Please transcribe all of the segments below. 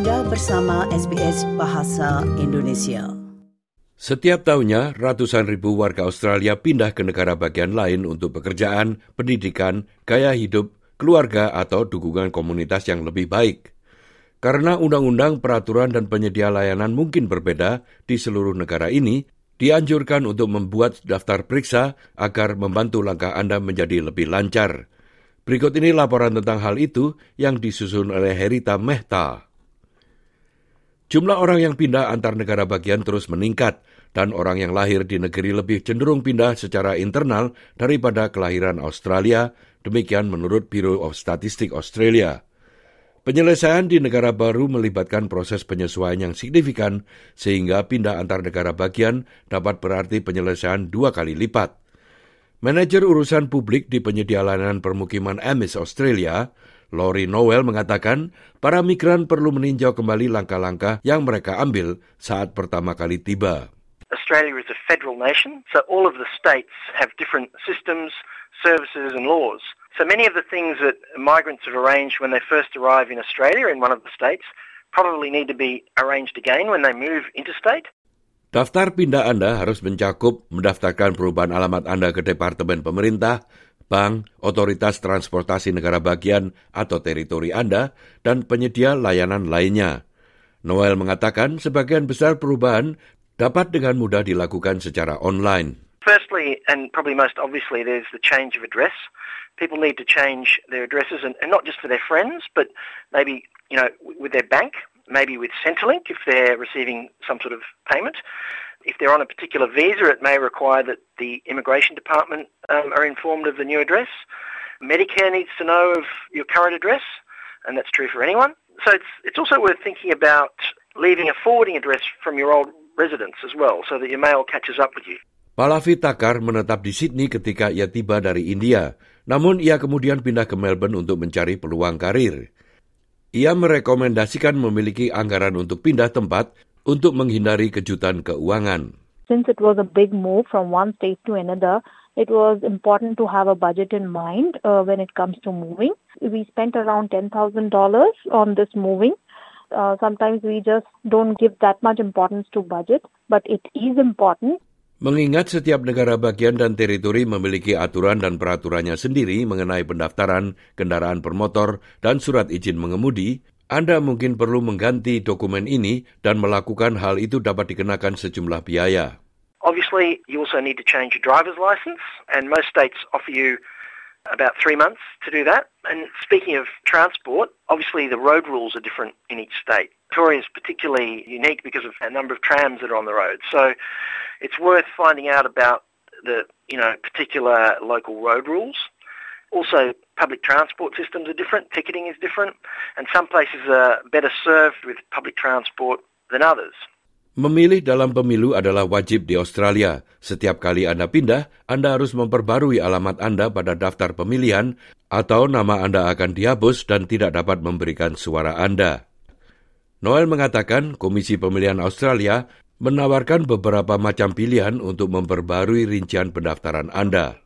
Anda bersama SBS Bahasa Indonesia. Setiap tahunnya, ratusan ribu warga Australia pindah ke negara bagian lain untuk pekerjaan, pendidikan, gaya hidup, keluarga, atau dukungan komunitas yang lebih baik. Karena undang-undang, peraturan, dan penyedia layanan mungkin berbeda di seluruh negara ini, dianjurkan untuk membuat daftar periksa agar membantu langkah Anda menjadi lebih lancar. Berikut ini laporan tentang hal itu yang disusun oleh Herita Mehta. Jumlah orang yang pindah antar negara bagian terus meningkat, dan orang yang lahir di negeri lebih cenderung pindah secara internal daripada kelahiran Australia, demikian menurut Bureau of Statistics Australia. Penyelesaian di negara baru melibatkan proses penyesuaian yang signifikan, sehingga pindah antar negara bagian dapat berarti penyelesaian dua kali lipat. Manajer urusan publik di penyedia layanan permukiman Amis Australia, Lori Noel mengatakan para migran perlu meninjau kembali langkah-langkah yang mereka ambil saat pertama kali tiba. Australia is a federal nation, so all of the states have different systems, services and laws. So many of the things that migrants have arranged when they first arrive in Australia in one of the states probably need to be arranged again when they move interstate. Daftar pindah Anda harus mencakup mendaftarkan perubahan alamat Anda ke Departemen Pemerintah, bank, otoritas transportasi negara bagian atau teritori Anda, dan penyedia layanan lainnya. Noel mengatakan sebagian besar perubahan dapat dengan mudah dilakukan secara online. Firstly, and probably most obviously, there's the change of address. People need to change their addresses, and, and not just for their friends, but maybe you know with their bank maybe with Centrelink if they're receiving some sort of payment. If they're on a particular visa, it may require that the immigration department um, are informed of the new address. Medicare needs to know of your current address, and that's true for anyone. So it's, it's also worth thinking about leaving a forwarding address from your old residence as well, so that your mail catches up with you. Palavi Takar menetap di Sydney ketika ia tiba dari India, namun ia kemudian pindah ke Melbourne untuk mencari peluang karir. Ia merekomendasikan memiliki anggaran untuk pindah tempat untuk menghindari kejutan keuangan. Since it was a big move from one state to another, it was important to have a budget in mind uh, when it comes to moving. We spent around $10,000 on this moving. Uh, sometimes we just don't give that much importance to budget, but it is important Mengingat setiap negara bagian dan teritori memiliki aturan dan peraturannya sendiri mengenai pendaftaran kendaraan bermotor dan surat izin mengemudi, Anda mungkin perlu mengganti dokumen ini dan melakukan hal itu dapat dikenakan sejumlah biaya. Obviously, you also need to change your driver's license, and most states offer you about three months to do that. And speaking of transport, obviously the road rules are different in each state. Victoria is particularly unique because of a number of trams that are on the road. So it's worth finding out about the you know particular local road rules. Also, public transport systems are different. Ticketing is different, and some places are better served with public transport than others. Memilih dalam pemilu adalah wajib di Australia. Setiap kali Anda pindah, Anda harus memperbarui alamat Anda pada daftar pemilihan atau nama Anda akan dihapus dan tidak dapat memberikan suara Anda. Noel mengatakan Komisi Pemilihan Australia menawarkan beberapa macam pilihan untuk memperbarui rincian pendaftaran Anda.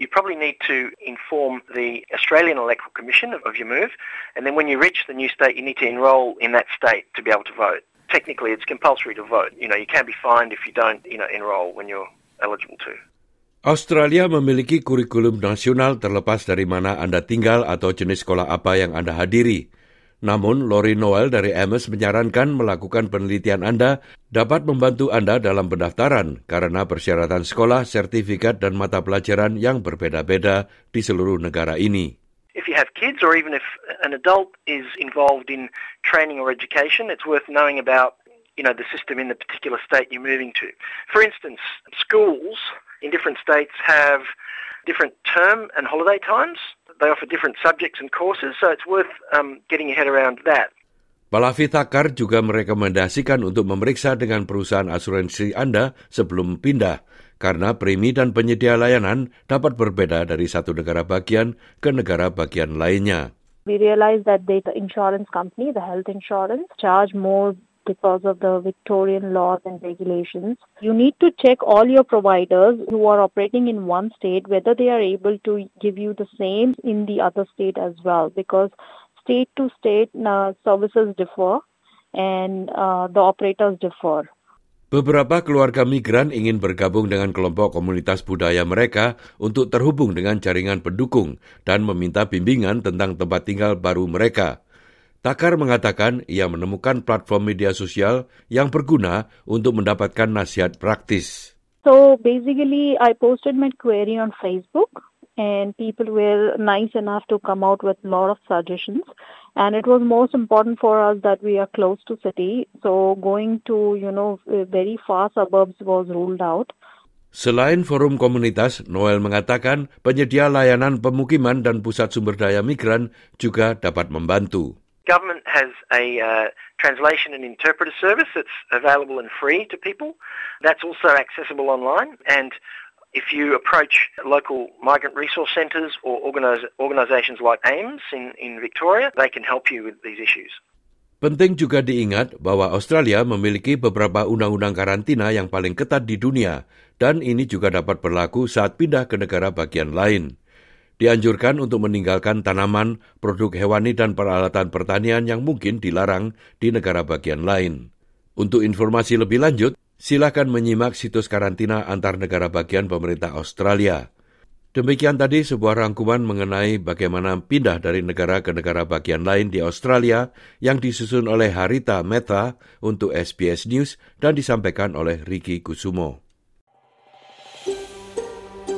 You probably need to inform the Australian Electoral Commission of your move, and then when you reach the new state, you need to enrol in that state to be able to vote. Technically, it's compulsory to vote. You know, you can be fined if you don't, you know, enrol when you're eligible to. Australia memiliki kurikulum nasional terlepas dari mana Anda tinggal atau jenis sekolah apa yang Anda hadiri. Namun, Lori Noel dari Amos menyarankan melakukan penelitian Anda dapat membantu Anda dalam pendaftaran karena persyaratan sekolah, sertifikat, dan mata pelajaran yang berbeda-beda di seluruh negara ini. If you have kids or even if an adult is involved in training or education, it's worth knowing about you know, the system in the particular state you're moving to. For instance, schools in different states have different term and holiday times. They offer different subjects and courses, so it's worth um, getting your head around that. Palavi Takar juga merekomendasikan untuk memeriksa dengan perusahaan asuransi Anda sebelum pindah, karena premi dan penyedia layanan dapat berbeda dari satu negara bagian ke negara bagian lainnya. We realize that the insurance company, the health insurance, charge more because of the Victorian laws and regulations. You need to check all your providers who are operating in one state whether they are able to give you the same in the other state as well because state to state uh, services differ and uh, the operators differ. Beberapa keluarga migran ingin bergabung dengan kelompok komunitas budaya mereka untuk terhubung dengan jaringan pendukung dan meminta bimbingan tentang tempat tinggal baru mereka. Takar mengatakan ia menemukan platform media sosial yang berguna untuk mendapatkan nasihat praktis. So basically, I posted my query on Facebook, and people were nice enough to come out with a lot of suggestions. and it was most important for us that we are close to city so going to you know very far suburbs was ruled out Selain forum komunitas, Noel mengatakan penyedia layanan pemukiman dan pusat sumber daya migran juga dapat membantu. Government has a uh, translation and interpreter service that's available and free to people. That's also accessible online and if you approach local migrant resource centres or organisations like AIMS in, in Victoria, they can help you with these issues. Penting juga diingat bahwa Australia memiliki beberapa undang-undang karantina yang paling ketat di dunia, dan ini juga dapat berlaku saat pindah ke negara bagian lain. Dianjurkan untuk meninggalkan tanaman, produk hewani, dan peralatan pertanian yang mungkin dilarang di negara bagian lain. Untuk informasi lebih lanjut, silakan menyimak situs karantina antar negara bagian pemerintah Australia. Demikian tadi sebuah rangkuman mengenai bagaimana pindah dari negara ke negara bagian lain di Australia yang disusun oleh Harita Meta untuk SBS News dan disampaikan oleh Ricky Kusumo.